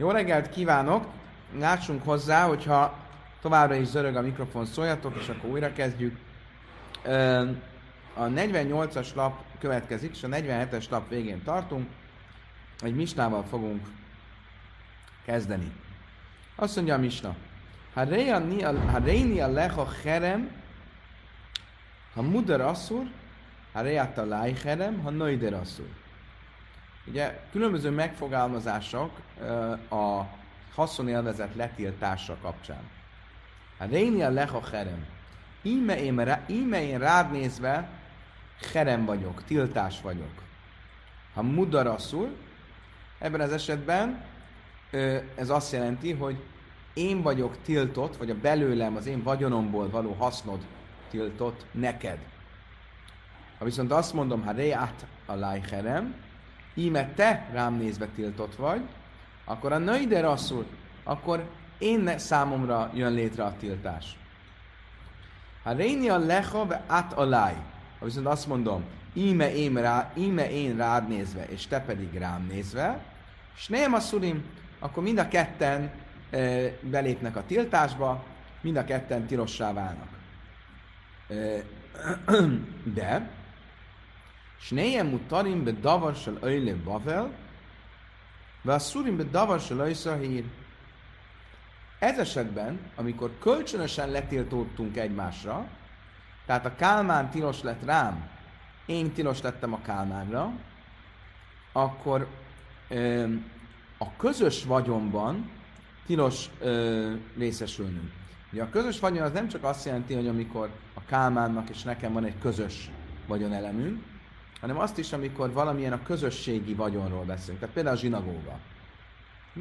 Jó reggelt kívánok! Lássunk hozzá, hogyha továbbra is zörög a mikrofon, szóljatok, és akkor újra kezdjük. A 48-as lap következik, és a 47-es lap végén tartunk. Egy misnával fogunk kezdeni. Azt mondja a misna. Ha reini a leha herem, ha muder asszur, ha reata láj herem, ha noider asszur. Ugye különböző megfogalmazások a haszonélvezet letiltása kapcsán. A réni a leha herem. Íme én, íme én rád nézve herem vagyok, tiltás vagyok. Ha mudaraszul, ebben az esetben ez azt jelenti, hogy én vagyok tiltott, vagy a belőlem, az én vagyonomból való hasznod tiltott neked. Ha viszont azt mondom, ha reát a lájherem, íme te rám nézve tiltott vagy, akkor a nőide rasszul, akkor én számomra jön létre a tiltás. Ha réni a leha ve át a láj, ha viszont azt mondom, íme én, rá, íme én rád nézve, és te pedig rám nézve, és nem a szurim, akkor mind a ketten e, belépnek a tiltásba, mind a ketten tilossá válnak. E, de, Sel öjle bavel, ve a szurim be davar sel hír. Ez esetben, amikor kölcsönösen letiltottunk egymásra, tehát a Kálmán tilos lett rám, én tilos lettem a Kálmánra, akkor ö, a közös vagyonban tilos ö, részesülnünk. Ugye a közös vagyon az nem csak azt jelenti, hogy amikor a Kálmánnak és nekem van egy közös vagyonelemünk, hanem azt is, amikor valamilyen a közösségi vagyonról beszélünk. Tehát például a zsinagóga.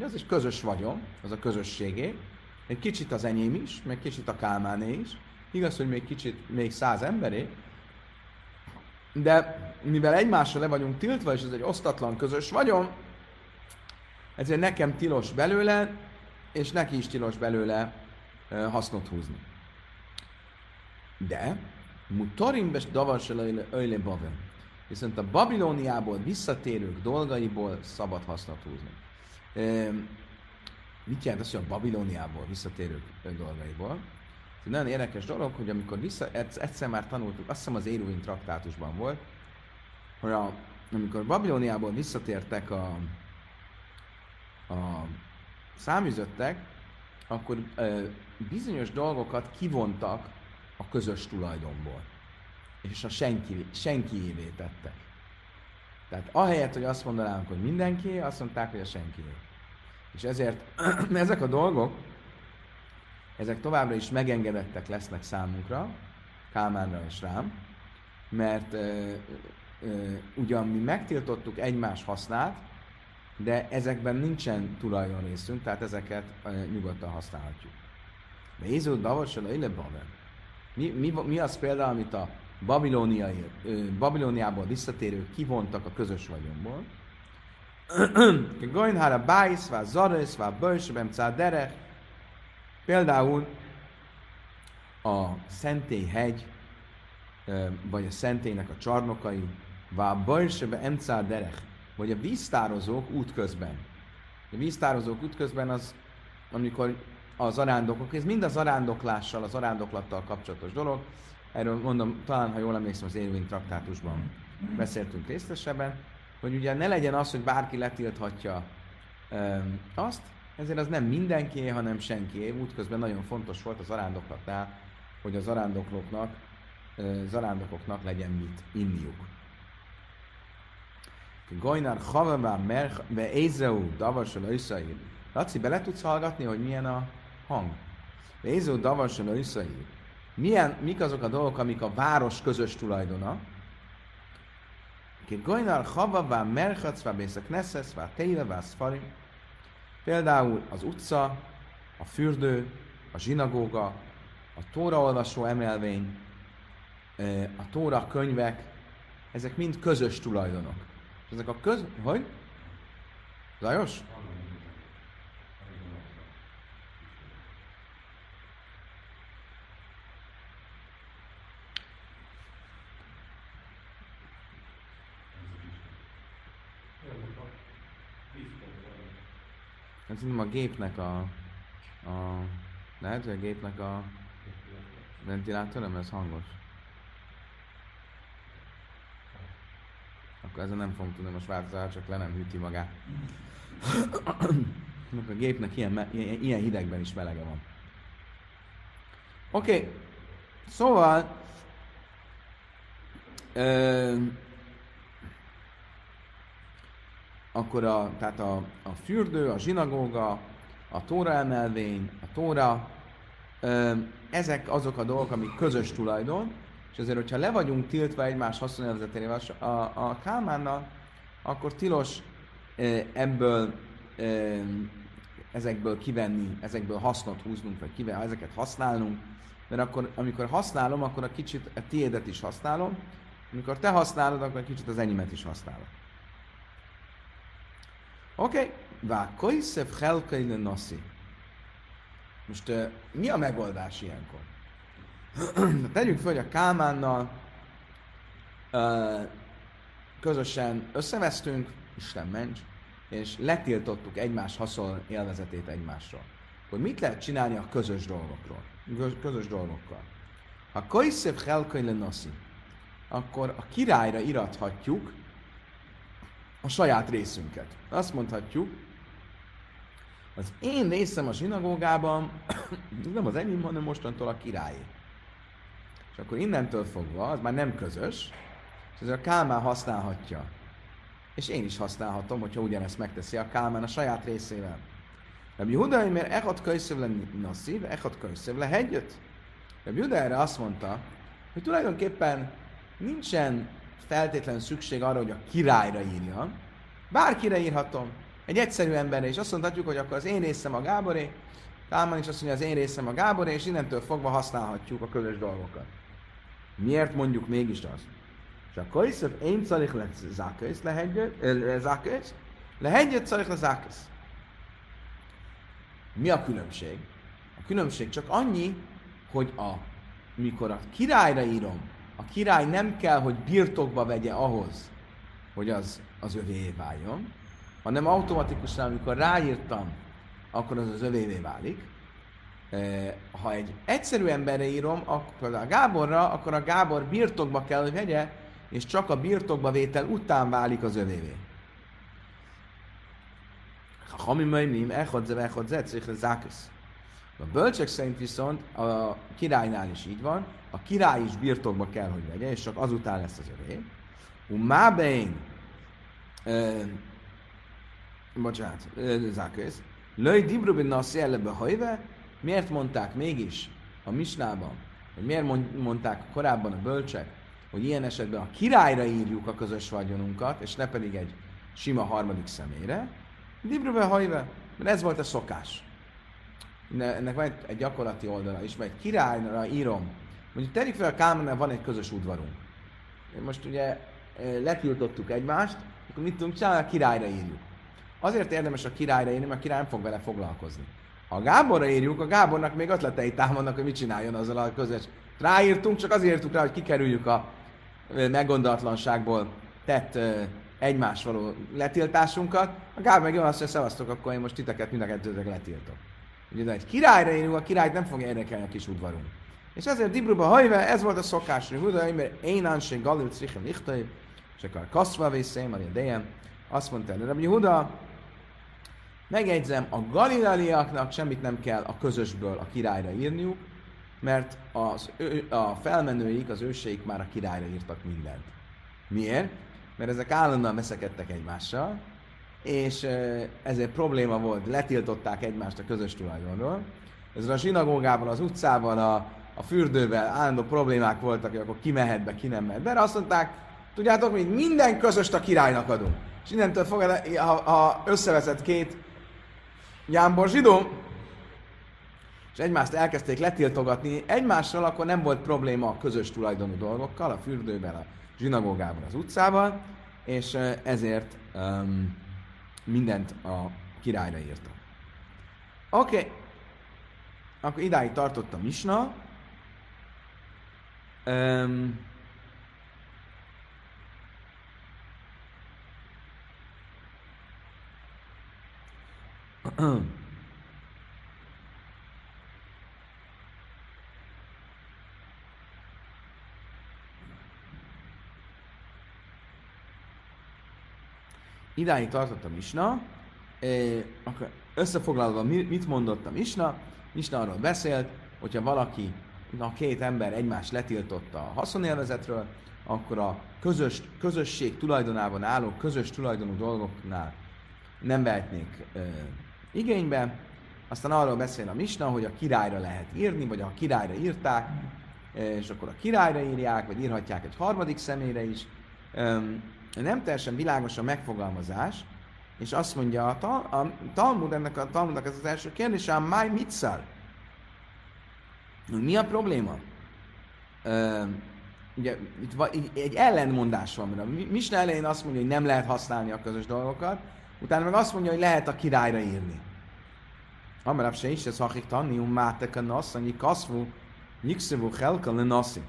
Az is közös vagyon, az a közösségé. Egy kicsit az enyém is, meg kicsit a Kálmáné is. Igaz, hogy még kicsit, még száz emberé. De mivel egymásra le vagyunk tiltva, és ez egy osztatlan közös vagyon, ezért nekem tilos belőle, és neki is tilos belőle hasznot húzni. De, mutarim bes davarsel öjle baven. Viszont a Babilóniából visszatérők dolgaiból szabad hasznot húzni. E, mit jelent az, hogy a Babilóniából visszatérők dolgaiból? Ez egy nagyon érdekes dolog, hogy amikor vissza, egyszer már tanultuk, azt hiszem az Éruin traktátusban volt, hogy a, amikor Babilóniából visszatértek a, a száműzöttek, akkor e, bizonyos dolgokat kivontak a közös tulajdonból és a senki, senkiévé tettek. Tehát ahelyett, hogy azt mondanánk, hogy mindenki, azt mondták, hogy a senkié. És ezért ezek a dolgok, ezek továbbra is megengedettek lesznek számunkra, Kálmánra és rám, mert ö, ö, ugyan mi megtiltottuk egymás hasznát, de ezekben nincsen tulajdonrészünk, tehát ezeket ö, nyugodtan használhatjuk. De Jézus Davosol a mi, mi, mi az például, amit a Babilóniából visszatérők kivontak a közös vagyonból. Gojnhára Bájsz, vá Zares, vá Böjsebem, Dere. Például a Szentélyhegy, vagy a Szentélynek a csarnokai, vá Böjsebe Emcá Derech, vagy a víztározók útközben. A víztározók útközben az, amikor az arándokok, ez mind az arándoklással, az arándoklattal kapcsolatos dolog, Erről mondom, talán, ha jól emlékszem, az Érvin traktátusban beszéltünk részletesebben, hogy ugye ne legyen az, hogy bárki letilthatja um, azt, ezért az nem mindenki, hanem senki. Útközben nagyon fontos volt az arándoklatnál, hogy az arándoklóknak, az arándokoknak legyen mit inniuk. Gajnár Havavá Merve Ézeu Davasol Öszair. Laci, bele tudsz hallgatni, hogy milyen a hang? Ézeu Davasol Öszair milyen, mik azok a dolgok, amik a város közös tulajdona. Gojnár havavá merhacvá bészek neszeszvá teilevá szfarim. Például az utca, a fürdő, a zsinagóga, a tóraolvasó emelvény, a tóra könyvek, ezek mind közös tulajdonok. ezek a köz... Hogy? Zajos? Ez nem a gépnek a, a lehet, hogy a gépnek a ventilátor, nem ez hangos. Akkor ezzel nem fogom tudni most változni, csak le nem hűti magát. a gépnek ilyen, ilyen, ilyen hidegben is melege van. Oké, okay. szóval ö, akkor a, tehát a, a fürdő, a zsinagóga, a tóra emelvény, a tóra, ezek azok a dolgok, amik közös tulajdon, és ezért, hogyha le vagyunk tiltva egymás haszonélvezeténével a, a Kálmánnal, akkor tilos ebből ezekből kivenni, ezekből hasznot húznunk, vagy kivenni, ezeket használnunk, mert akkor, amikor használom, akkor a kicsit a tiédet is használom, amikor te használod, akkor egy kicsit az enyémet is használom. Oké, okay. Vákoiszev helkaile naszi. Most mi a megoldás ilyenkor? Tegyük fel, hogy a Kálmánnal közösen összevesztünk, Isten ments, és letiltottuk egymás haszon élvezetét egymásról. Akkor mit lehet csinálni a közös dolgokról? Közös dolgokkal. Ha Koiszev helkaile naszi, akkor a királyra irathatjuk a saját részünket. Azt mondhatjuk, az én részem a zsinagógában nem az enyém, hanem mostantól a királyé. És akkor innentől fogva, az már nem közös, és ezért a Kálmán használhatja. És én is használhatom, hogyha ugyanezt megteszi a Kálmán a saját részével. Rabbi Huda, mert echad köjszöv le nasszív, echad köjszöv le hegyöt. Rabbi Huda erre azt mondta, hogy tulajdonképpen nincsen feltétlenül szükség arra, hogy a királyra írjam. Bárkire írhatom. Egy egyszerű emberre is azt mondhatjuk, hogy akkor az én részem a Gáboré, Kálmán is azt mondja, az én részem a Gáboré, és innentől fogva használhatjuk a közös dolgokat. Miért mondjuk mégis azt? És a kajszav én carik le zákösz, zákösz, lehegyet carik le zákösz. Mi a különbség? A különbség csak annyi, hogy a, mikor a királyra írom, a király nem kell, hogy birtokba vegye ahhoz, hogy az az övé váljon, hanem automatikusan, amikor ráírtam, akkor az az övévé válik. E, ha egy egyszerű emberre írom, akkor a Gáborra, akkor a Gábor birtokba kell, hogy vegye, és csak a birtokba vétel után válik az övévé. Ha mi majd echad ze, echad ze, zákusz. A bölcsek szerint viszont a királynál is így van, a király is birtokba kell, hogy vegye, és csak azután lesz az övé. Umábein, bocsánat, zákész, löj dibrubin naszi ellebe hajve, miért mondták mégis a misnában, hogy miért mondták korábban a bölcsek, hogy ilyen esetben a királyra írjuk a közös vagyonunkat, és ne pedig egy sima harmadik személyre, dibrubin hajve, mert ez volt a szokás. Ennek van egy, gyakorlati oldala is, mert királyra írom, mondjuk tegyük fel a Kálmánál van egy közös udvarunk. Most ugye letiltottuk egymást, akkor mit tudunk csinálni? A királyra írjuk. Azért érdemes a királyra írni, mert a király nem fog vele foglalkozni. Ha Gáborra írjuk, a Gábornak még ötletei támadnak, hogy mit csináljon azzal a közös. Ráírtunk, csak azért írtuk rá, hogy kikerüljük a meggondolatlanságból tett egymás való letiltásunkat. A Gábor meg jól azt mondja, szevasztok, akkor én most titeket mind a kettőtek letiltok. Ugye egy királyra írunk, a királyt nem fogja érdekelni a kis udvarunk. És ezért Dibruba hajve, ez volt a szokás, hogy Huda, mert én ánség galil cichen lichtai, és akkor kaszva vészém, a dejem, azt mondta előre, hogy Huda, megjegyzem, a galilaliaknak semmit nem kell a közösből a királyra írniuk, mert az, ő, a felmenőik, az őseik már a királyra írtak mindent. Miért? Mert ezek állandóan veszekedtek egymással, és ezért probléma volt, letiltották egymást a közös tulajdonról. Ez a zsinagógával, az utcával, a, a fürdővel állandó problémák voltak, hogy akkor ki mehet be, ki nem mehet be. Azt mondták, tudjátok, hogy minden közöst a királynak adunk. És innentől fogva, ha, ha összeveszett két jámbor zsidó, és egymást elkezdték letiltogatni egymással, akkor nem volt probléma a közös tulajdonú dolgokkal, a fürdővel, a zsinagógával, az utcával, és ezért um, mindent a királyra írta. Oké, okay. akkor idáig tartott a misna. Um, Idáig tartott a Misna, akkor összefoglalva mit mondott a Misna? Misna arról beszélt, hogyha valaki, a két ember egymást letiltotta a haszonélvezetről, akkor a közös, közösség tulajdonában álló közös tulajdonú dolgoknál nem vehetnék e, igénybe. Aztán arról beszél a Misna, hogy a királyra lehet írni, vagy a királyra írták, és akkor a királyra írják, vagy írhatják egy harmadik személyre is. Nem teljesen világos a megfogalmazás, és azt mondja a, tal- a Talmud, ennek a Talmudnak ez az első kérdés, a máj mitzar. Mi a probléma? Uh, ugye itt egy ellentmondás van, mert Misna elején azt mondja, hogy nem lehet használni a közös dolgokat, utána meg azt mondja, hogy lehet a királyra írni. Amarab se is, ez hakik tannium mátek a nasz, annyi kaszvú, nyikszövú helka le naszi.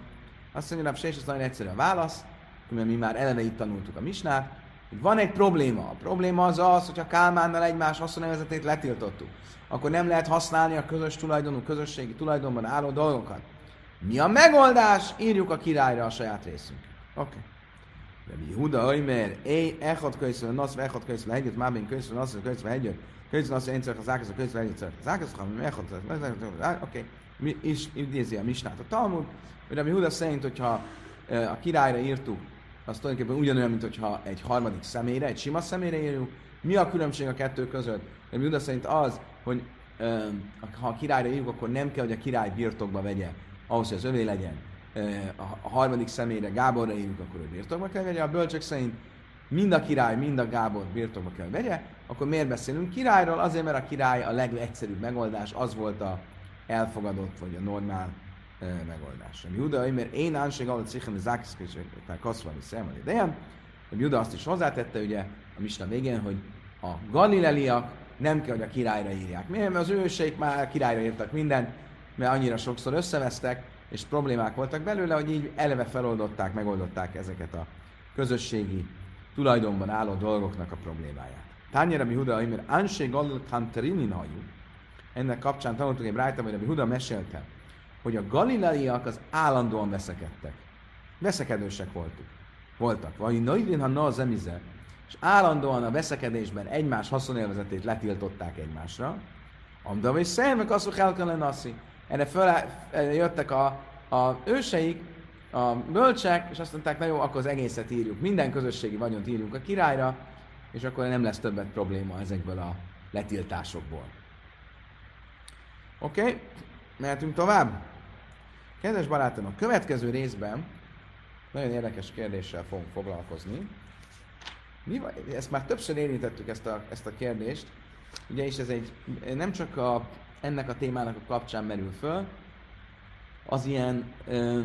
Azt mondja, hogy ez nagyon egyszerű a válasz, mert mi már eleve itt tanultuk a misnát, van egy probléma. A probléma az az, hogy a Kálmánnal egymás haszonnevezetét letiltottuk. Akkor nem lehet használni a közös tulajdonú, közösségi tulajdonban álló dolgokat. Mi a megoldás? Írjuk a királyra a saját részünk. Oké. Okay. Rabbi Huda, mert éj, echad könyvszön, nasz, echad könyvszön, együtt, már én könyvszön, nasz, könyvszön, együtt, könyvszön, nasz, én csak az könyvszön, együtt, az ákasz, ha mi echad, oké. Is idézi a misnát a Talmud. Rabbi Huda szerint, hogyha a királyra írtuk az tulajdonképpen ugyanolyan, mint hogyha egy harmadik személyre, egy sima személyre írjuk. Mi a különbség a kettő között? De Juda szerint az, hogy ha a királyra írjuk, akkor nem kell, hogy a király birtokba vegye, ahhoz, hogy az övé legyen. A harmadik személyre, Gáborra írjuk, akkor ő birtokba kell vegye. A bölcsök szerint mind a király, mind a Gábor birtokba kell vegye, akkor miért beszélünk királyról? Azért, mert a király a legegyszerűbb megoldás, az volt a elfogadott, vagy a normál megoldás. A Juda, mert én ánség alatt szichen záksz tehát kaszvani szemel idején. A Juda azt is hozzátette, ugye, a Misna végén, hogy a galileliak nem kell, hogy a királyra írják. Miért? Mert az őseik már királyra írtak mindent, mert annyira sokszor összevesztek, és problémák voltak belőle, hogy így eleve feloldották, megoldották ezeket a közösségi tulajdonban álló dolgoknak a problémáját. Tányera mi Huda, mert Anség Galil Kanterini Ennek kapcsán tanultunk egy brájtam, hogy a Huda mesélte, hogy a galileiak az állandóan veszekedtek. Veszekedősek voltak. Voltak. Vagy Naivin, ha na az emize, és állandóan a veszekedésben egymás haszonélvezetét letiltották egymásra. Amda és szemek azt, hogy el kellene Erre föl, jöttek a, a őseik, a bölcsek, és azt mondták, na jó, akkor az egészet írjuk. Minden közösségi vagyont írjunk a királyra, és akkor nem lesz többet probléma ezekből a letiltásokból. Oké, okay. mehetünk tovább. Kedves barátom, a következő részben nagyon érdekes kérdéssel fogunk foglalkozni. Mi, ezt már többször érintettük ezt a, ezt a kérdést, ugye és ez egy, nem csak a, ennek a témának a kapcsán merül föl, az ilyen ö,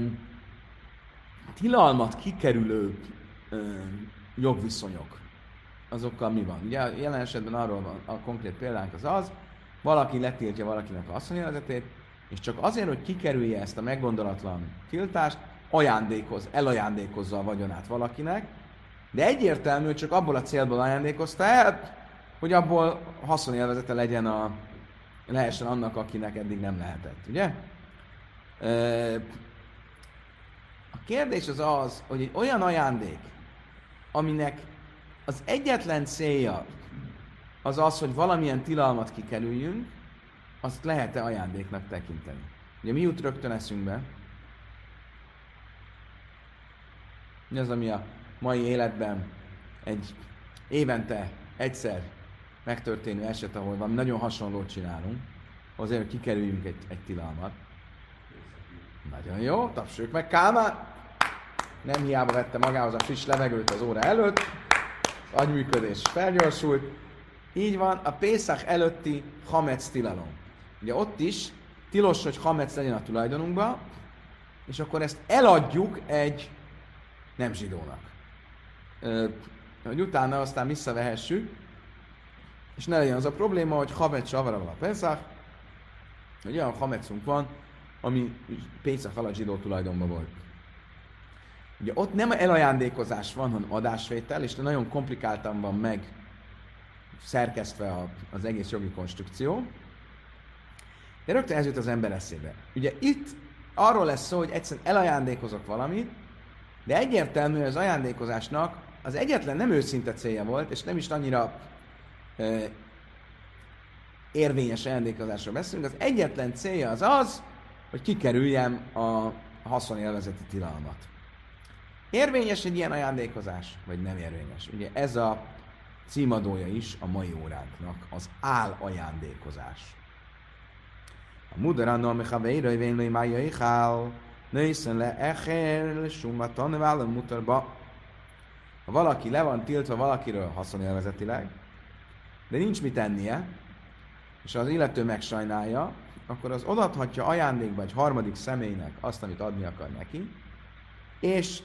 tilalmat kikerülő ö, jogviszonyok, azokkal mi van? Ugye jelen esetben arról van, a konkrét példánk az az, valaki letiltja valakinek a asszonyélezetét, és csak azért, hogy kikerülje ezt a meggondolatlan tiltást, ajándékoz, elajándékozza a vagyonát valakinek, de egyértelmű, hogy csak abból a célból ajándékozta el, hogy abból haszonélvezete legyen a, lehessen annak, akinek eddig nem lehetett, ugye? A kérdés az az, hogy egy olyan ajándék, aminek az egyetlen célja az az, hogy valamilyen tilalmat kikerüljünk, azt lehet-e ajándéknak tekinteni? Ugye mi jut rögtön eszünkbe? Mi az, ami a mai életben egy évente egyszer megtörténő eset, ahol van nagyon hasonlót csinálunk, azért, hogy kikerüljünk egy, egy tilalmat. Nagyon jó, tapsoljuk meg Kálmán! Nem hiába vette magához a friss levegőt az óra előtt, az agyműködés felgyorsult. Így van, a Pészak előtti Hamec tilalom. Ugye ott is tilos, hogy hamec legyen a tulajdonunkban, és akkor ezt eladjuk egy nem zsidónak. hogy utána aztán visszavehessük, és ne legyen az a probléma, hogy hamet savaraval a Pesach, hogy olyan hamecunk van, ami Pénzak alatt zsidó tulajdonban volt. Ugye ott nem elajándékozás van, hanem adásvétel, és nagyon komplikáltan van meg szerkesztve az egész jogi konstrukció. De rögtön ez jut az ember eszébe. Ugye itt arról lesz szó, hogy egyszerűen elajándékozok valamit, de egyértelmű, hogy az ajándékozásnak az egyetlen nem őszinte célja volt, és nem is annyira e, érvényes ajándékozásról beszélünk, az egyetlen célja az az, hogy kikerüljem a haszonélvezeti tilalmat. Érvényes egy ilyen ajándékozás, vagy nem érvényes? Ugye ez a címadója is a mai óránknak, az áll ajándékozás. Mudarano me chaveira i vén mája ichál, nőszen le echer, le sumatan, vállal mutarba. Ha valaki le van tiltva valakiről haszonélvezetileg, de nincs mit ennie, és az illető megsajnálja, akkor az odaadhatja ajándékba egy harmadik személynek azt, amit adni akar neki, és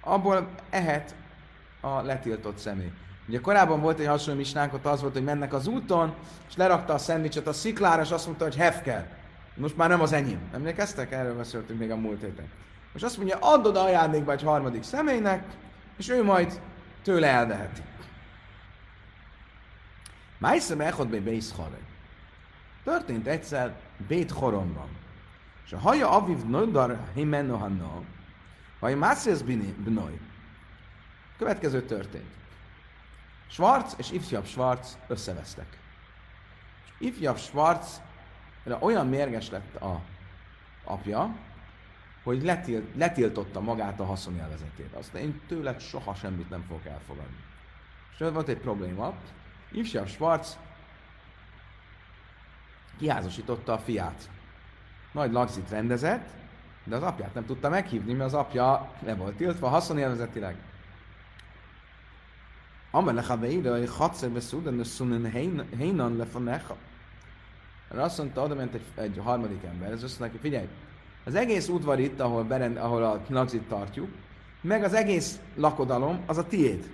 abból ehet a letiltott személy. Ugye korábban volt egy hasonló misnánk, ott az volt, hogy mennek az úton, és lerakta a szendvicset a sziklára, és azt mondta, hogy hefkel. Most már nem az enyém. Emlékeztek? Erről beszéltünk még a múlt héten. Most azt mondja, adod ajándékba egy harmadik személynek, és ő majd tőle elveheti. Májszem echod be Történt egyszer Bét Horomban. És a haja aviv nodar himenno hanno, haja mászész bnoj. Következő történt. Schwarz és ifjabb Schwarz összevesztek. És ifjabb Schwarz olyan mérges lett a apja, hogy letilt, letiltotta magát a haszonjelvezetére. Azt én tőled soha semmit nem fogok elfogadni. És volt egy probléma. Ifjabb Schwarz kiházasította a fiát. Nagy lagzit rendezett, de az apját nem tudta meghívni, mert az apja le volt tiltva haszonélvezetileg. Amer lecha veire, hogy hatszer beszúdan, de szunen hénan lefonecha. Mert azt mondta, oda ment egy, egy harmadik ember, ez azt mondta figyelj, az egész udvar itt, ahol, berend, ahol a lagzit tartjuk, meg az egész lakodalom, az a tiéd.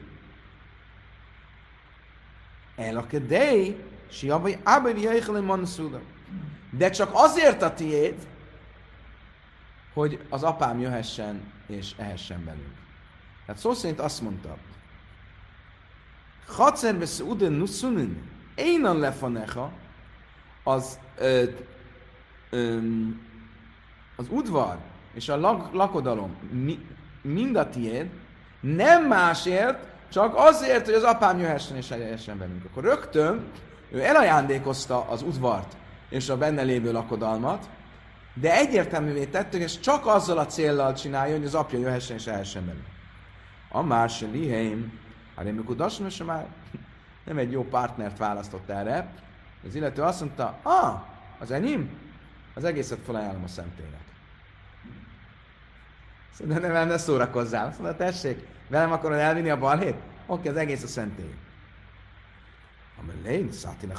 El a kedei, Siabai Abel Jaichele Mansuda. De csak azért a tiéd, hogy az apám jöhessen és ehessen velünk. Tehát szó szerint azt mondta, Hacer beszúden nuszunin, énan lefanecha, az, ö, ö, az udvar és a lak, lakodalom mi, mind a tiéd, nem másért, csak azért, hogy az apám jöhessen és eljöhessen velünk. Akkor rögtön ő elajándékozta az udvart és a benne lévő lakodalmat, de egyértelművé tettük, és csak azzal a céllal csinálja, hogy az apja jöhessen és elhessen belőle. A más liheim, Hát Hanem Kudasim már nem egy jó partnert választott erre. Az illető azt mondta, ah, az enyém, az egészet felajánlom a szentének. Szóval nem, nem, ne szórakozzál. Azt tessék, velem akarod elvinni a balhét? Oké, az egész a szentély. Amelén, szátinek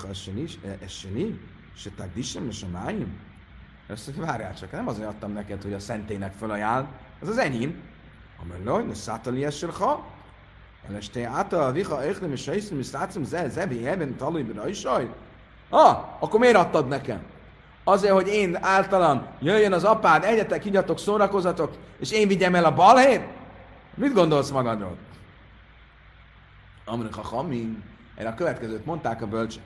eseni, se tagdisem, a mányim. Azt mondja, várjál csak, nem azért adtam neked, hogy a szentének felajánl, az az enyém. Amelén, ne szátali esel ha, elesté által a viha öchlem és sejszem, és látszom, ze, zebi, eben, talúj, rajsaj. Ah, akkor miért adtad nekem? Azért, hogy én általam jöjjön az apád, egyetek, higyatok, szórakozatok, és én vigyem el a balhét? Mit gondolsz magadról? Amrik a hamin, erre a következőt mondták a bölcsek.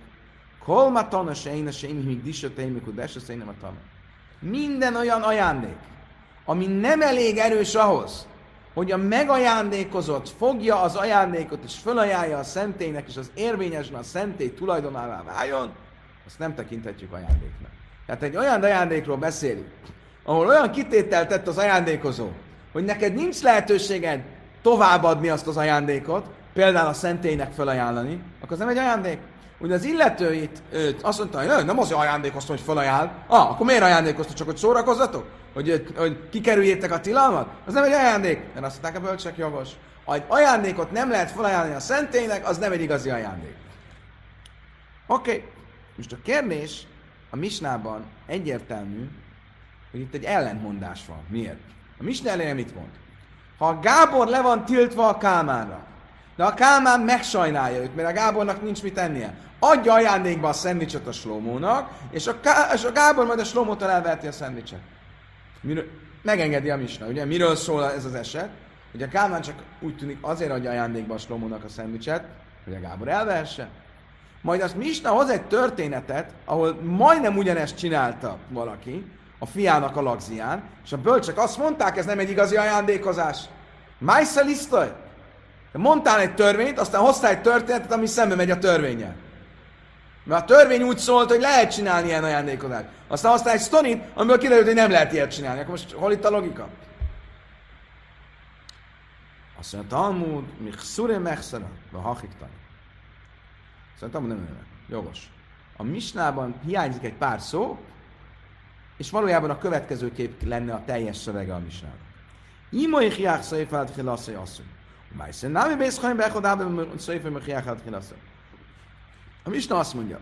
Kolmatana sejne sejmi, míg disöteimik, hogy a tana. Minden olyan ajándék, ami nem elég erős ahhoz, hogy a megajándékozott fogja az ajándékot és fölajánlja a szentélynek, és az érvényesen a szentély tulajdonává váljon, azt nem tekinthetjük ajándéknak. Tehát egy olyan ajándékról beszélünk, ahol olyan kitételt tett az ajándékozó, hogy neked nincs lehetőséged továbbadni azt az ajándékot, például a szentélynek felajánlani, akkor az nem egy ajándék. Ugye az illető itt azt mondta, hogy nem az ajándékozta, hogy felajánl. Ah, akkor miért ajándékozta? Csak hogy szórakozzatok? Hogy, hogy kikerüljétek a tilalmat? Az nem egy ajándék. Mert azt mondták a bölcsek jogos. Ha egy ajándékot nem lehet felajánlani a szentélynek, az nem egy igazi ajándék. Oké. Okay. Most a kérdés a misnában egyértelmű, hogy itt egy ellentmondás van. Miért? A misna elején mit mond? Ha a Gábor le van tiltva a Kálmánra, de a Kálmán megsajnálja őt, mert a Gábornak nincs mit tennie. Adja ajándékba a szendvicset a Slómónak, és a, Ká- és a Gábor majd a Slómótól elverti a szendvicset. Miről, megengedi a misna. Ugye miről szól ez az eset? Hogy a Kálmán csak úgy tűnik azért adja ajándékba a Slómónak a szendvicset, hogy a Gábor elvehesse. Majd azt Misna hoz egy történetet, ahol majdnem ugyanezt csinálta valaki, a fiának a lagzián, és a bölcsek azt mondták, ez nem egy igazi ajándékozás. Májsza lisztoj! Mondtál egy törvényt, aztán hoztál egy történetet, ami szembe megy a törvényel. Mert a törvény úgy szólt, hogy lehet csinálni ilyen ajándékozást. Aztán hoztál egy sztorit, amiből kiderült, hogy nem lehet ilyet csinálni. Akkor most hol itt a logika? Azt mondja, Talmud, még szure mechszara, a hachiktan. Szerintem nem nem Jogos. A misnában hiányzik egy pár szó, és valójában a következő kép lenne a teljes szövege a misnának. Imoi hiák széfelt hilaszai asszony. Májszen námi bész hajn bechodába széfel mechiák hilaszai. A misna azt mondja,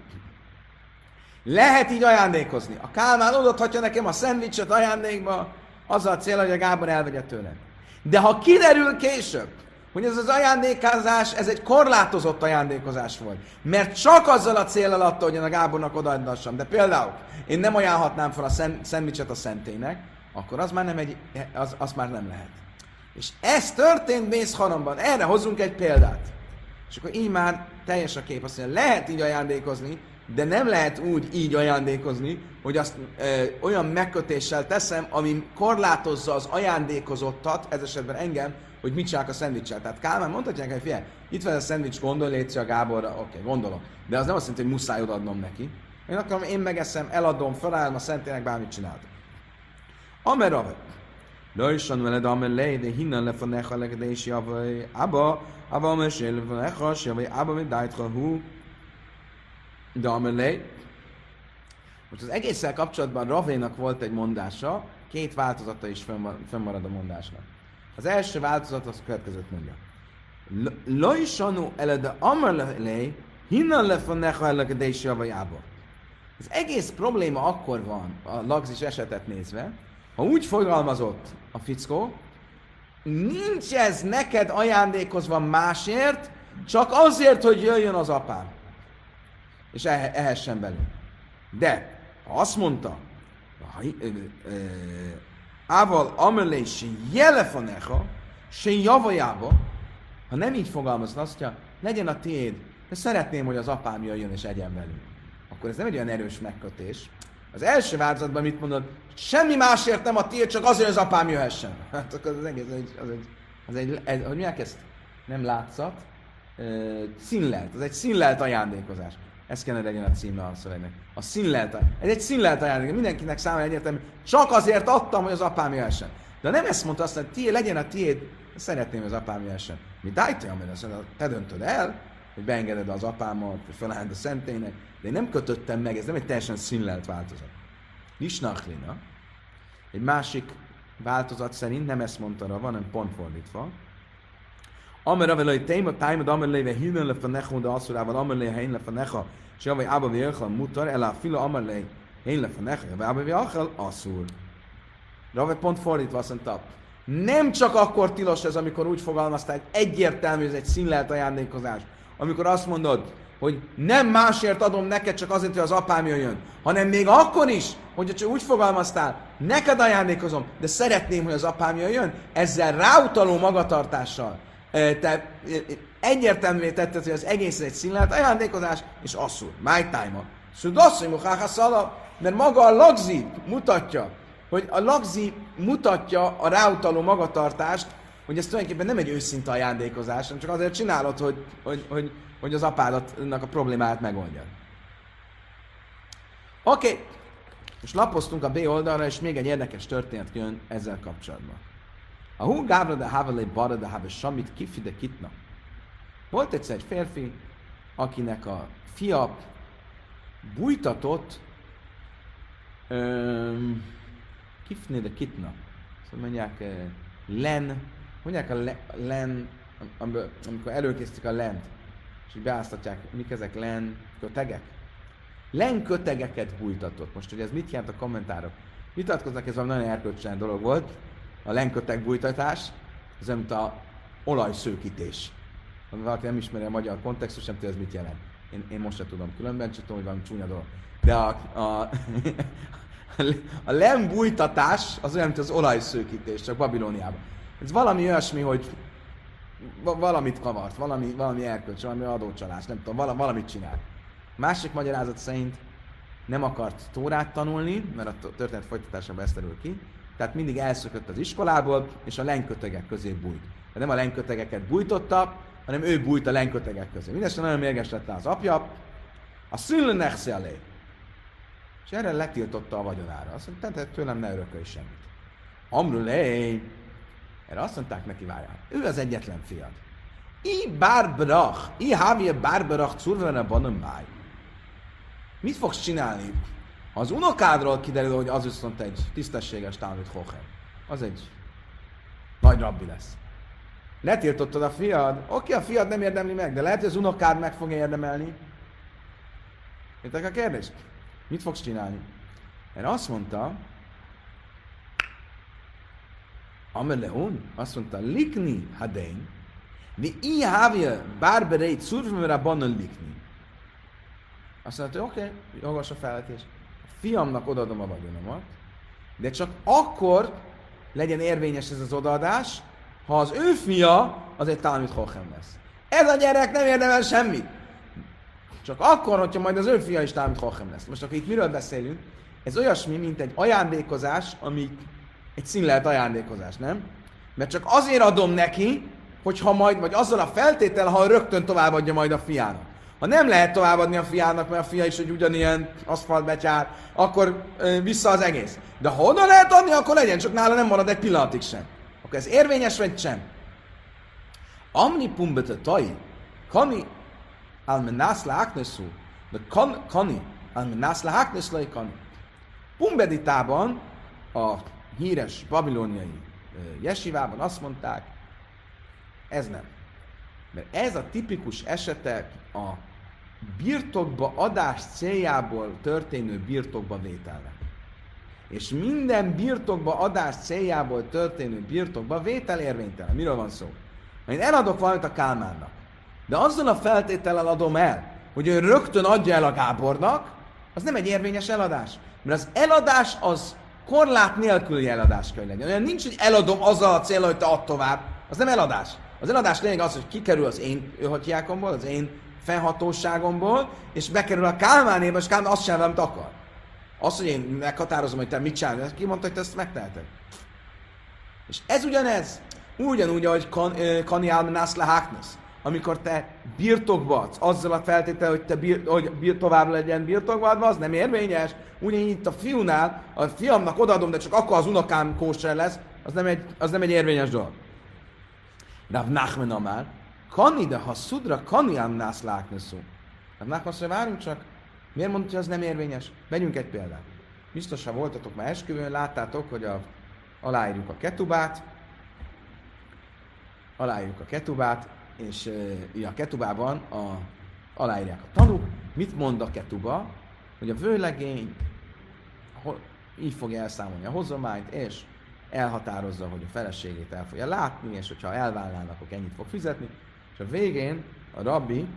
lehet így ajándékozni. A Kálmán odaadhatja nekem a szendvicset ajándékba, azzal a cél, hogy a Gábor elvegye tőle. De ha kiderül később, hogy ez az ajándékozás, ez egy korlátozott ajándékozás volt. Mert csak azzal a célral adta, hogy én a Gábornak odaadnassam. De például én nem ajánlhatnám fel a szendvicset a szentének, akkor az már nem, egy, az, az már nem lehet. És ez történt Mészharamban. Erre hozunk egy példát. És akkor így már teljes a kép. Azt mondja, lehet így ajándékozni, de nem lehet úgy így ajándékozni, hogy azt ö, olyan megkötéssel teszem, ami korlátozza az ajándékozottat, ez esetben engem, hogy mit csinálok a szendvicssel. Tehát Kálmán mondhatják, hogy figyelj, itt van a szendvics, gondol, légy a Gáborra, oké, okay, gondolom. De az nem azt jelenti, hogy muszáj odaadnom neki. Én akkor én megeszem, eladom, felállom a szentének, bármit csinálok. Amerave. Lajsan veled, amer de hinnan lefaneha a is javaj. Abba, אבא אומר שלפניך שיבוא אבא ודאיתך הוא דאמר לי. Most az egésszel kapcsolatban Ravénak volt egy mondása, két változata is fennmarad a mondásnak. Az első változat az következőt mondja. Lojsanu elede amarlei, hinnan lefonecha elekedési avajába. Az egész probléma akkor van, a lagzis esetet nézve, ha úgy fogalmazott a fickó, nincs ez neked ajándékozva másért, csak azért, hogy jöjjön az apám. És ehessen belül. De, ha azt mondta, Ával amelé se jelefanecha, se javajába, ha nem így fogalmaz, azt legyen a tiéd, de szeretném, hogy az apám jöjjön és egyen velünk. Akkor ez nem egy olyan erős megkötés. Az első változatban mit mondod? Semmi másért nem a tiéd, csak azért, hogy az apám jöhessen. Hát akkor az egész, az egy, az egy, az egy, ez, hogy mi ezt? Nem látszat, színlelt. Ez egy színlelt ajándékozás. Ez kellene legyen a címe a szövegnek. A színlelt. Ez egy színlelt ajándék. Mindenkinek számára egyértelmű. Csak azért adtam, hogy az apám jöhessen. De nem ezt mondta, azt hogy tiéd, legyen a tiéd, szeretném, hogy az apám jöhessen. Mi azt mondja, te döntöd el, hogy beengeded az apámat, hogy felállod a szentének, de én nem kötöttem meg, ez nem egy teljesen színlelt változat. Nisnachlina, egy másik változat szerint nem ezt mondta Rava, hanem pont fordítva. Amer Rava lej téma, tájmad amer léve hínen lefanecha, de asszurával amer léve hén lefanecha, és javai ába vérchal mutar, elá fila amer lej hén lefanecha, javai ába vérchal asszur. Rava pont fordítva azt mondta, nem csak akkor tilos ez, amikor úgy fogalmaztál, hogy egyértelmű, ez egy színlelt ajándékozás. Amikor azt mondod, hogy nem másért adom neked, csak azért, hogy az apám jöjjön, hanem még akkor is, hogy csak úgy fogalmaztál, neked ajándékozom, de szeretném, hogy az apám jöjjön, ezzel ráutaló magatartással te egyértelművé tetted, hogy az egész egy színlelt ajándékozás, és asszul, my time Sudasszony szala, mert maga a lagzi mutatja, hogy a lagzi mutatja a ráutaló magatartást, hogy ez tulajdonképpen nem egy őszinte ajándékozás, hanem csak azért csinálod, hogy, hogy, hogy, hogy az apádnak a problémáját megoldja. Oké, okay. most lapoztunk a B oldalra, és még egy érdekes történet jön ezzel kapcsolatban. A hú gábra de havelé bara de have samit kifi de kitna. Volt egyszer egy férfi, akinek a fia bújtatott um, kifné de kitna. Szóval mondják len, mondják a le, len, amikor előkészítik a lent, és így beáztatják, mik ezek len kötegek? Len kötegeket bújtatott. Most, hogy ez mit jelent a kommentárok? Vitatkoznak, ez valami nagyon erkölcsön dolog volt, a lenkötek bújtatás, ez mint a olajszőkítés. Ha valaki nem ismeri a magyar kontextus, nem tudja, ez mit jelent. Én, én most sem tudom különben, csak tudom, hogy valami csúnya dolog. De a, a, a lembújtatás az olyan, mint az olajszőkítés, csak Babilóniában. Ez valami olyasmi, hogy valamit kavart, valami, valami erkölcs, valami adócsalás, nem tudom, vala, valamit csinál. Másik magyarázat szerint nem akart Tórát tanulni, mert a történet folytatásában ezt terül ki, tehát mindig elszökött az iskolából, és a lenkötegek közé bújt. De nem a lenkötegeket bújtotta, hanem ő bújt a lenkötegek közé. Mindenesetre nagyon mérges lett az apja, a szülőnek elé. És erre letiltotta a vagyonára. Azt mondta, tőlem ne örökölj semmit. Amrulé, erre azt mondták neki, várjál, ő az egyetlen fiad. I bárbrach, i hávje bárbrach curvene banommáj. Mit fogsz csinálni? Ha az unokádról kiderül, hogy az viszont egy tisztességes Talmud Hochem, az egy nagy rabbi lesz. Letiltottad a fiad, oké, a fiad nem érdemli meg, de lehet, hogy az unokád meg fogja érdemelni. Értek a kérdés? Mit fogsz csinálni? Mert azt mondta, Ameleon, azt mondta, likni hadein, mi i havja bárbereit szurvimera banan likni. Azt mondta, oké, okay, jogos a felvetés. A fiamnak odaadom a vagyonomat, de csak akkor legyen érvényes ez az odaadás, ha az ő fia az egy Talmud Hochem lesz. Ez a gyerek nem érdemel semmit. Csak akkor, hogyha majd az ő fia is Talmud Hochem lesz. Most akkor itt miről beszélünk? Ez olyasmi, mint egy ajándékozás, ami egy színlelt ajándékozás, nem? Mert csak azért adom neki, hogyha majd, vagy azzal a feltétel, ha rögtön továbbadja majd a fiának. Ha nem lehet továbbadni a fiának, mert a fia is egy ugyanilyen aszfaltbetyár, akkor ö, vissza az egész. De ha oda lehet adni, akkor legyen, csak nála nem marad egy pillanatig sem. Akkor ez érvényes, vagy sem? Amni pumbete tai, kani almenász lákneszú, de kani almenász lákneszlai kani. Pumbeditában a híres babiloniai jesivában azt mondták, ez nem. Mert ez a tipikus esete a birtokba adás céljából történő birtokba vételnek. És minden birtokba adás céljából történő birtokba vétel érvénytelen. Miről van szó? Én eladok valamit a Kálmánnak, de azzal a feltétellel adom el, hogy ő rögtön adja el a Gábornak, az nem egy érvényes eladás. Mert az eladás az korlát nélküli eladás kell legyen. Olyan nincs, hogy eladom azzal a célra, hogy te add tovább. Az nem eladás. Az eladás lényeg az, hogy kikerül az én öhatyákomból, az én fennhatóságomból, és bekerül a Kálmánéba, és Kálmán azt sem, amit akar. Az, hogy én meghatározom, hogy te mit csinálsz, ki mondta, hogy te ezt megteheted. És ez ugyanez. Ugyanúgy, ahogy kan, Kani Almenász. Amikor te birtokba adsz, azzal a feltétel, hogy te bir, hogy bir, tovább legyen birtokba adva, az nem érvényes. Ugyanígy itt a fiúnál, a fiamnak odaadom, de csak akkor az unokám kóser lesz, az nem egy, az nem egy érvényes dolog. Rav Nachman Amár, Kani, de ha szudra Kani Amnász lákneszó. Rav Nachman azt várjunk csak, miért mondta, hogy az nem érvényes? Vegyünk egy példát. Biztos, ha voltatok már esküvőn, láttátok, hogy a, aláírjuk a ketubát, aláírjuk a ketubát, és uh, a ketubában a, aláírják a tanúk. Mit mond a ketuba? Hogy a vőlegény ho, így fogja elszámolni a hozományt, és elhatározza, hogy a feleségét el fogja látni, és hogyha elválnának, akkor ennyit fog fizetni. És a végén a rabbi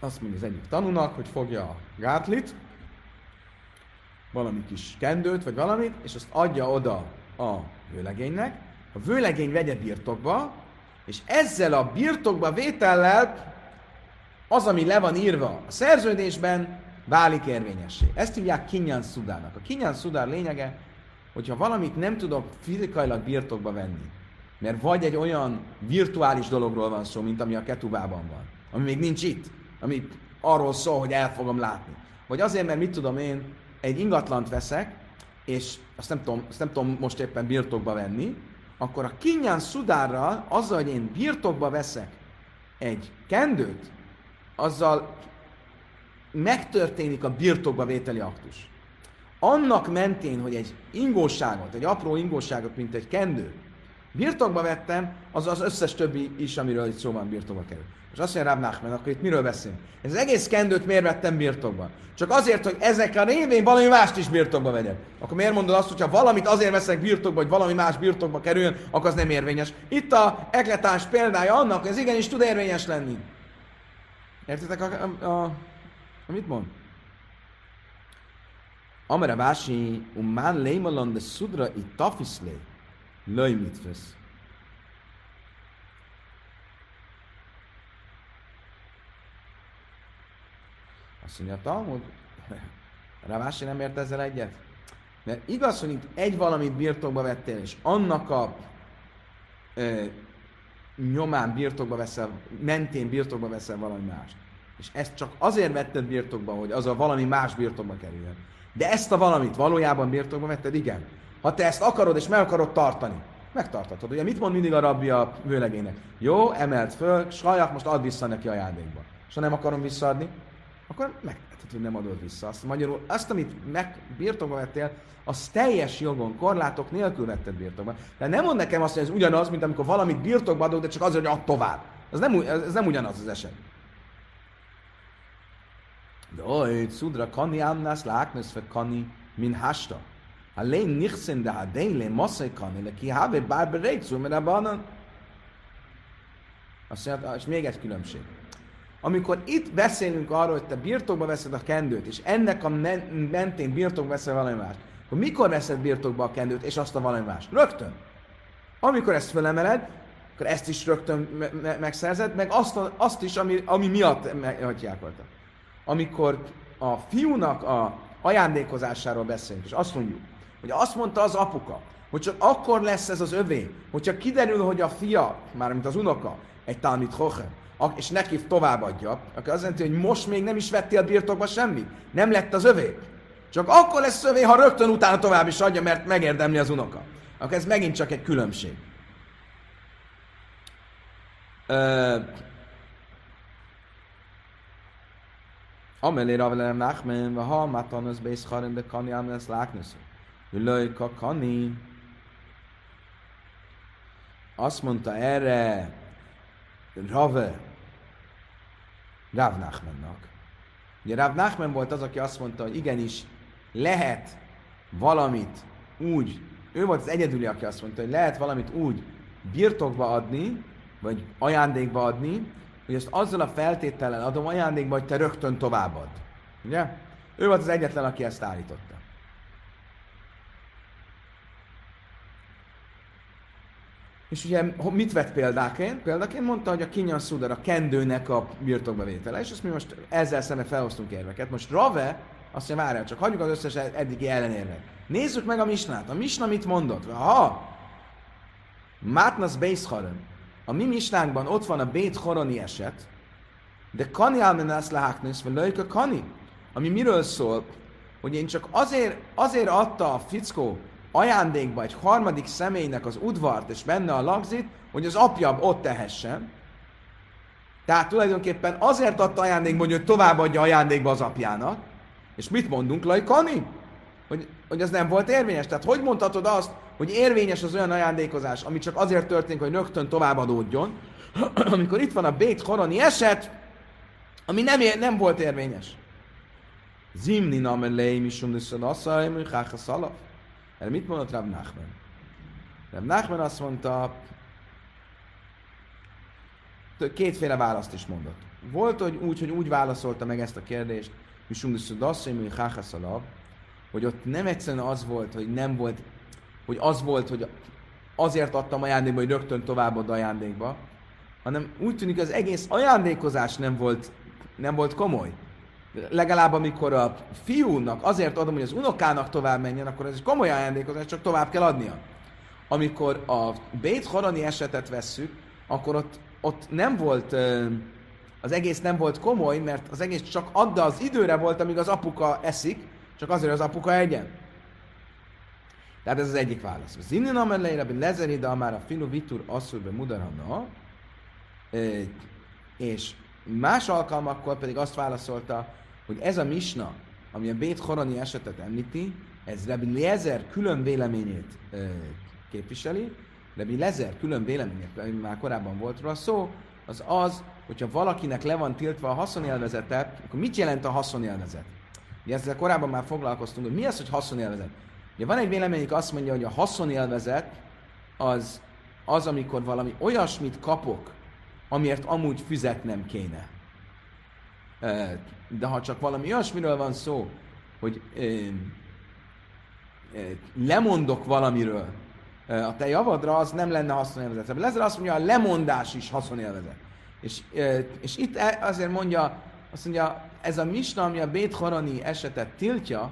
azt mondja az egyik tanúnak, hogy fogja a gátlit, valami kis kendőt, vagy valamit, és azt adja oda a vőlegénynek, a vőlegény vegye birtokba, és ezzel a birtokba vétellel az, ami le van írva a szerződésben, válik érvényessé. Ezt hívják kinyan szudának. A kinyan szudár lényege, hogyha valamit nem tudok fizikailag birtokba venni, mert vagy egy olyan virtuális dologról van szó, mint ami a ketubában van, ami még nincs itt, ami arról szól, hogy el fogom látni. Vagy azért, mert mit tudom én, egy ingatlant veszek, és azt nem tudom, azt nem tudom most éppen birtokba venni, akkor a kinyán szudárral, azzal, hogy én birtokba veszek egy kendőt, azzal megtörténik a birtokba vételi aktus annak mentén, hogy egy ingóságot, egy apró ingóságot, mint egy kendő, birtokba vettem, az az összes többi is, amiről itt szó van, birtokba kerül. És azt mondja Ráb Nachman, akkor itt miről beszélünk? Ez az egész kendőt miért vettem birtokba? Csak azért, hogy ezek a révén valami mást is birtokba vegyek. Akkor miért mondod azt, hogyha valamit azért veszek birtokba, hogy valami más birtokba kerüljön, akkor az nem érvényes. Itt a ekletás példája annak, hogy ez igenis tud érvényes lenni. Értitek a, a, a, a mit mond? Amara Vási, um man leimalon de szudra i tafiszlé, löj mitvesz. Azt mondja, a Talmud, Ravási nem ért ezzel egyet? Mert igaz, hogy itt egy valamit birtokba vettél, és annak a ö, nyomán birtokba veszel, mentén birtokba veszel valami mást. És ezt csak azért vetted birtokba, hogy az a valami más birtokba kerüljön. De ezt a valamit valójában birtokba vetted? Igen. Ha te ezt akarod és meg akarod tartani, megtartatod. Ugye mit mond mindig a rabbi a vőlegének? Jó, emelt föl, sajak, most add vissza neki ajándékba. És ha nem akarom visszaadni, akkor meg, tehát, hogy nem adod vissza. Azt magyarul, azt, amit meg birtokba vettél, az teljes jogon, korlátok nélkül vetted birtokba. De nem mond nekem azt, hogy ez ugyanaz, mint amikor valamit birtokba adod, de csak azért, hogy add tovább. Ez nem, ez nem ugyanaz az eset. De oj, szudra kani annász láknesz fe kani min hasta. Ha lén nichsen de ha déle moszai kani, le ki habe bár berékszul, mert abban azt mondja, és még egy különbség. Amikor itt beszélünk arról, hogy te birtokba veszed a kendőt, és ennek a mentén birtokba veszel valami mást, akkor mikor veszed birtokba a kendőt, és azt a valami mást? Rögtön. Amikor ezt fölemeled, akkor ezt is rögtön me- me- megszerzed, meg azt, a, azt is, ami, ami miatt me- hagyják voltak. Amikor a fiúnak a ajándékozásáról beszélünk, és azt mondjuk, hogy azt mondta az apuka, hogy csak akkor lesz ez az övé, hogyha kiderül, hogy a fia, mármint az unoka, egy talmit hocher, és neki továbbadja, akkor az jelenti, hogy most még nem is vettél birtokba semmit. Nem lett az övé. Csak akkor lesz övé, ha rögtön utána tovább is adja, mert megérdemli az unoka. Akkor ez megint csak egy különbség. Amelé Ravelem Nachmen, ha Matanos Beis Harim de Kani Amnes Láknusz. Ülöj Kani. Azt mondta erre Rave Rav Nachmannak. Ugye Rav Nachman volt az, aki azt mondta, hogy igenis lehet valamit úgy, ő volt az egyedüli, aki azt mondta, hogy lehet valamit úgy birtokba adni, vagy ajándékba adni, hogy ezt azzal a feltétellel adom ajándékba, hogy te rögtön továbbad. Ugye? Ő volt az egyetlen, aki ezt állította. És ugye mit vett példáként? Példaként mondta, hogy a kinyan szudar, a kendőnek a birtokbevétele, és ezt mi most ezzel szemben felhoztunk érveket. Most Rave, azt mondja, várjál, csak hagyjuk az összes eddigi ellenérvet. Nézzük meg a misnát. A misna mit mondott? Ha Mátnasz Beischaren, a mi misnánkban ott van a Bét Horoni eset, de Kani Almenász Leháknész, vagy Lőjka Kani, ami miről szól, hogy én csak azért, azért adta a fickó ajándékba egy harmadik személynek az udvart és benne a lagzit, hogy az apja ott tehessen. Tehát tulajdonképpen azért adta ajándékba, hogy ő továbbadja ajándékba az apjának. És mit mondunk, Lajkani? Hogy, hogy ez nem volt érvényes. Tehát hogy mondhatod azt, hogy érvényes az olyan ajándékozás, ami csak azért történik, hogy rögtön továbbadódjon, amikor itt van a Bét Horoni eset, ami nem, nem volt érvényes. Zimni namelei misum niszad asszai, hogy. Erre mit mondott Rav Nachman? Rav Nachman azt mondta, kétféle választ is mondott. Volt hogy úgy, hogy úgy válaszolta meg ezt a kérdést, hogy hogy ott nem egyszerűen az volt, hogy nem volt, hogy az volt, hogy azért adtam ajándékba, hogy rögtön továbbad ajándékba, hanem úgy tűnik, az egész ajándékozás nem volt, nem volt komoly legalább amikor a fiúnak azért adom, hogy az unokának tovább menjen, akkor ez egy komoly ajándékozás, csak tovább kell adnia. Amikor a Bét Horani esetet vesszük, akkor ott, ott nem volt, az egész nem volt komoly, mert az egész csak adda az időre volt, amíg az apuka eszik, csak azért az apuka egyen. Tehát ez az egyik válasz. Az innen amelleire, hogy lezeri, de már a filu vitur asszul be mudarana, és más alkalmakkor pedig azt válaszolta, hogy ez a misna, ami a Bét Horani esetet említi, ez Rabbi Lezer külön véleményét ö, képviseli. Rabbi Lezer külön véleményét, ami már korábban volt róla szó, az az, hogyha valakinek le van tiltva a haszonélvezete, akkor mit jelent a haszonélvezet? Ugye ezzel korábban már foglalkoztunk, hogy mi az, hogy haszonélvezet? Ugye van egy vélemény, aki azt mondja, hogy a haszonélvezet az, az, amikor valami olyasmit kapok, amiért amúgy fizetnem kéne de ha csak valami olyasmiről van szó, hogy lemondok valamiről a te javadra, az nem lenne haszonélvezet. Ezzel azt mondja, a lemondás is haszonélvezet. És, és itt e, azért mondja Azt mondja, ez a misna, ami a Bét Horani esetet tiltja,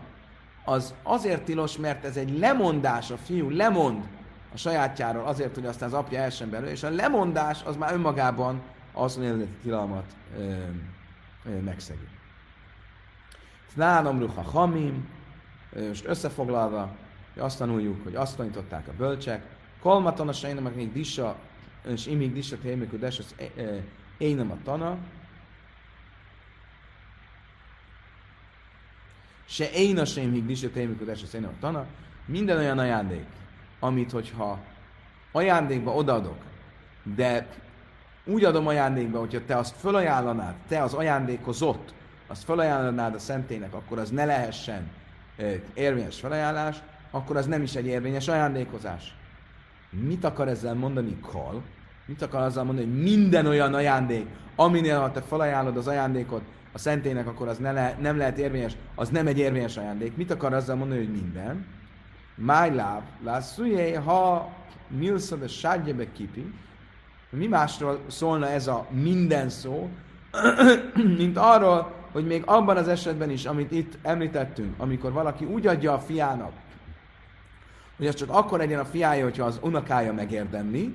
az azért tilos, mert ez egy lemondás, a fiú lemond a sajátjáról azért, hogy aztán az apja elsen belőle, és a lemondás az már önmagában az hogy tilalmat ö, ö, megszegi. Nálam ruha hamim, most összefoglalva, azt tanuljuk, hogy azt tanították a bölcsek, kolmaton a sejnemek még disa, és imig disa témikú des, az én nem a tana, se én a sem hig disa témikú des, az én nem a tana, minden olyan ajándék, amit hogyha ajándékba odaadok, de úgy adom ajándékba, hogyha te azt fölajánlanád, te az ajándékozott, azt felajánlanád a szentének, akkor az ne lehessen érvényes felajánlás, akkor az nem is egy érvényes ajándékozás. Mit akar ezzel mondani Kal? Mit akar azzal mondani, hogy minden olyan ajándék, aminél ha te felajánlod az ajándékot a szentének, akkor az ne le, nem lehet érvényes, az nem egy érvényes ajándék. Mit akar azzal mondani, hogy minden? My love, lászujé, ha milszad a sádjebe kipi, mi másról szólna ez a minden szó, mint arról, hogy még abban az esetben is, amit itt említettünk, amikor valaki úgy adja a fiának, hogy ez csak akkor legyen a fiája, hogyha az unokája megérdemli,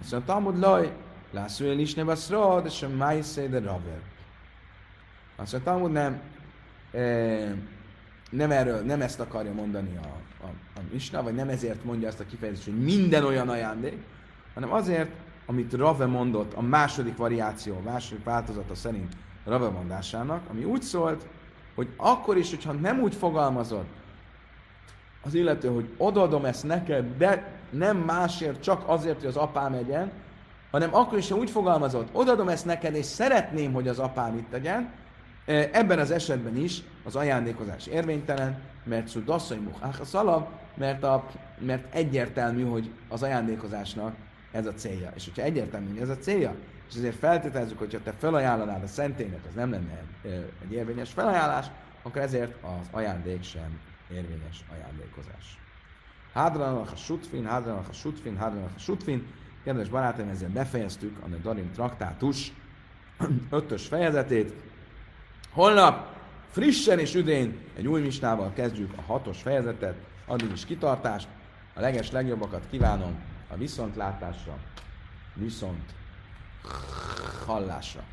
azt mondja, Talmud laj, lászul is nem az de sem májszé de raver. Azt mondja, Talmud nem, e, nem erről, nem ezt akarja mondani a, a, a Misna, vagy nem ezért mondja ezt a kifejezést, hogy minden olyan ajándék, hanem azért, amit Rave mondott a második variáció, a második változata szerint Rave mondásának, ami úgy szólt, hogy akkor is, hogyha nem úgy fogalmazod az illető, hogy odaadom ezt neked, de nem másért, csak azért, hogy az apám egyen, hanem akkor is, ha úgy fogalmazott, odaadom ezt neked, és szeretném, hogy az apám itt tegyen, e, ebben az esetben is az ajándékozás érvénytelen, mert szudasszony muhach a szalab, mert, a, mert egyértelmű, hogy az ajándékozásnak ez a célja. És hogyha egyértelmű, hogy ez a célja, és ezért feltételezzük, hogy ha te felajánlanád a szentélynek, az nem lenne egy érvényes felajánlás, akkor ezért az ajándék sem érvényes ajándékozás. Hádranak a sutfin, hádranak a sutfin, hádranak a sutfin. Kedves barátaim, ezzel befejeztük a Darim traktátus ötös fejezetét. Holnap frissen és üdén egy új misnával kezdjük a hatos fejezetet. Addig is kitartást. A leges legjobbakat kívánom a viszontlátásra, viszont hallásra.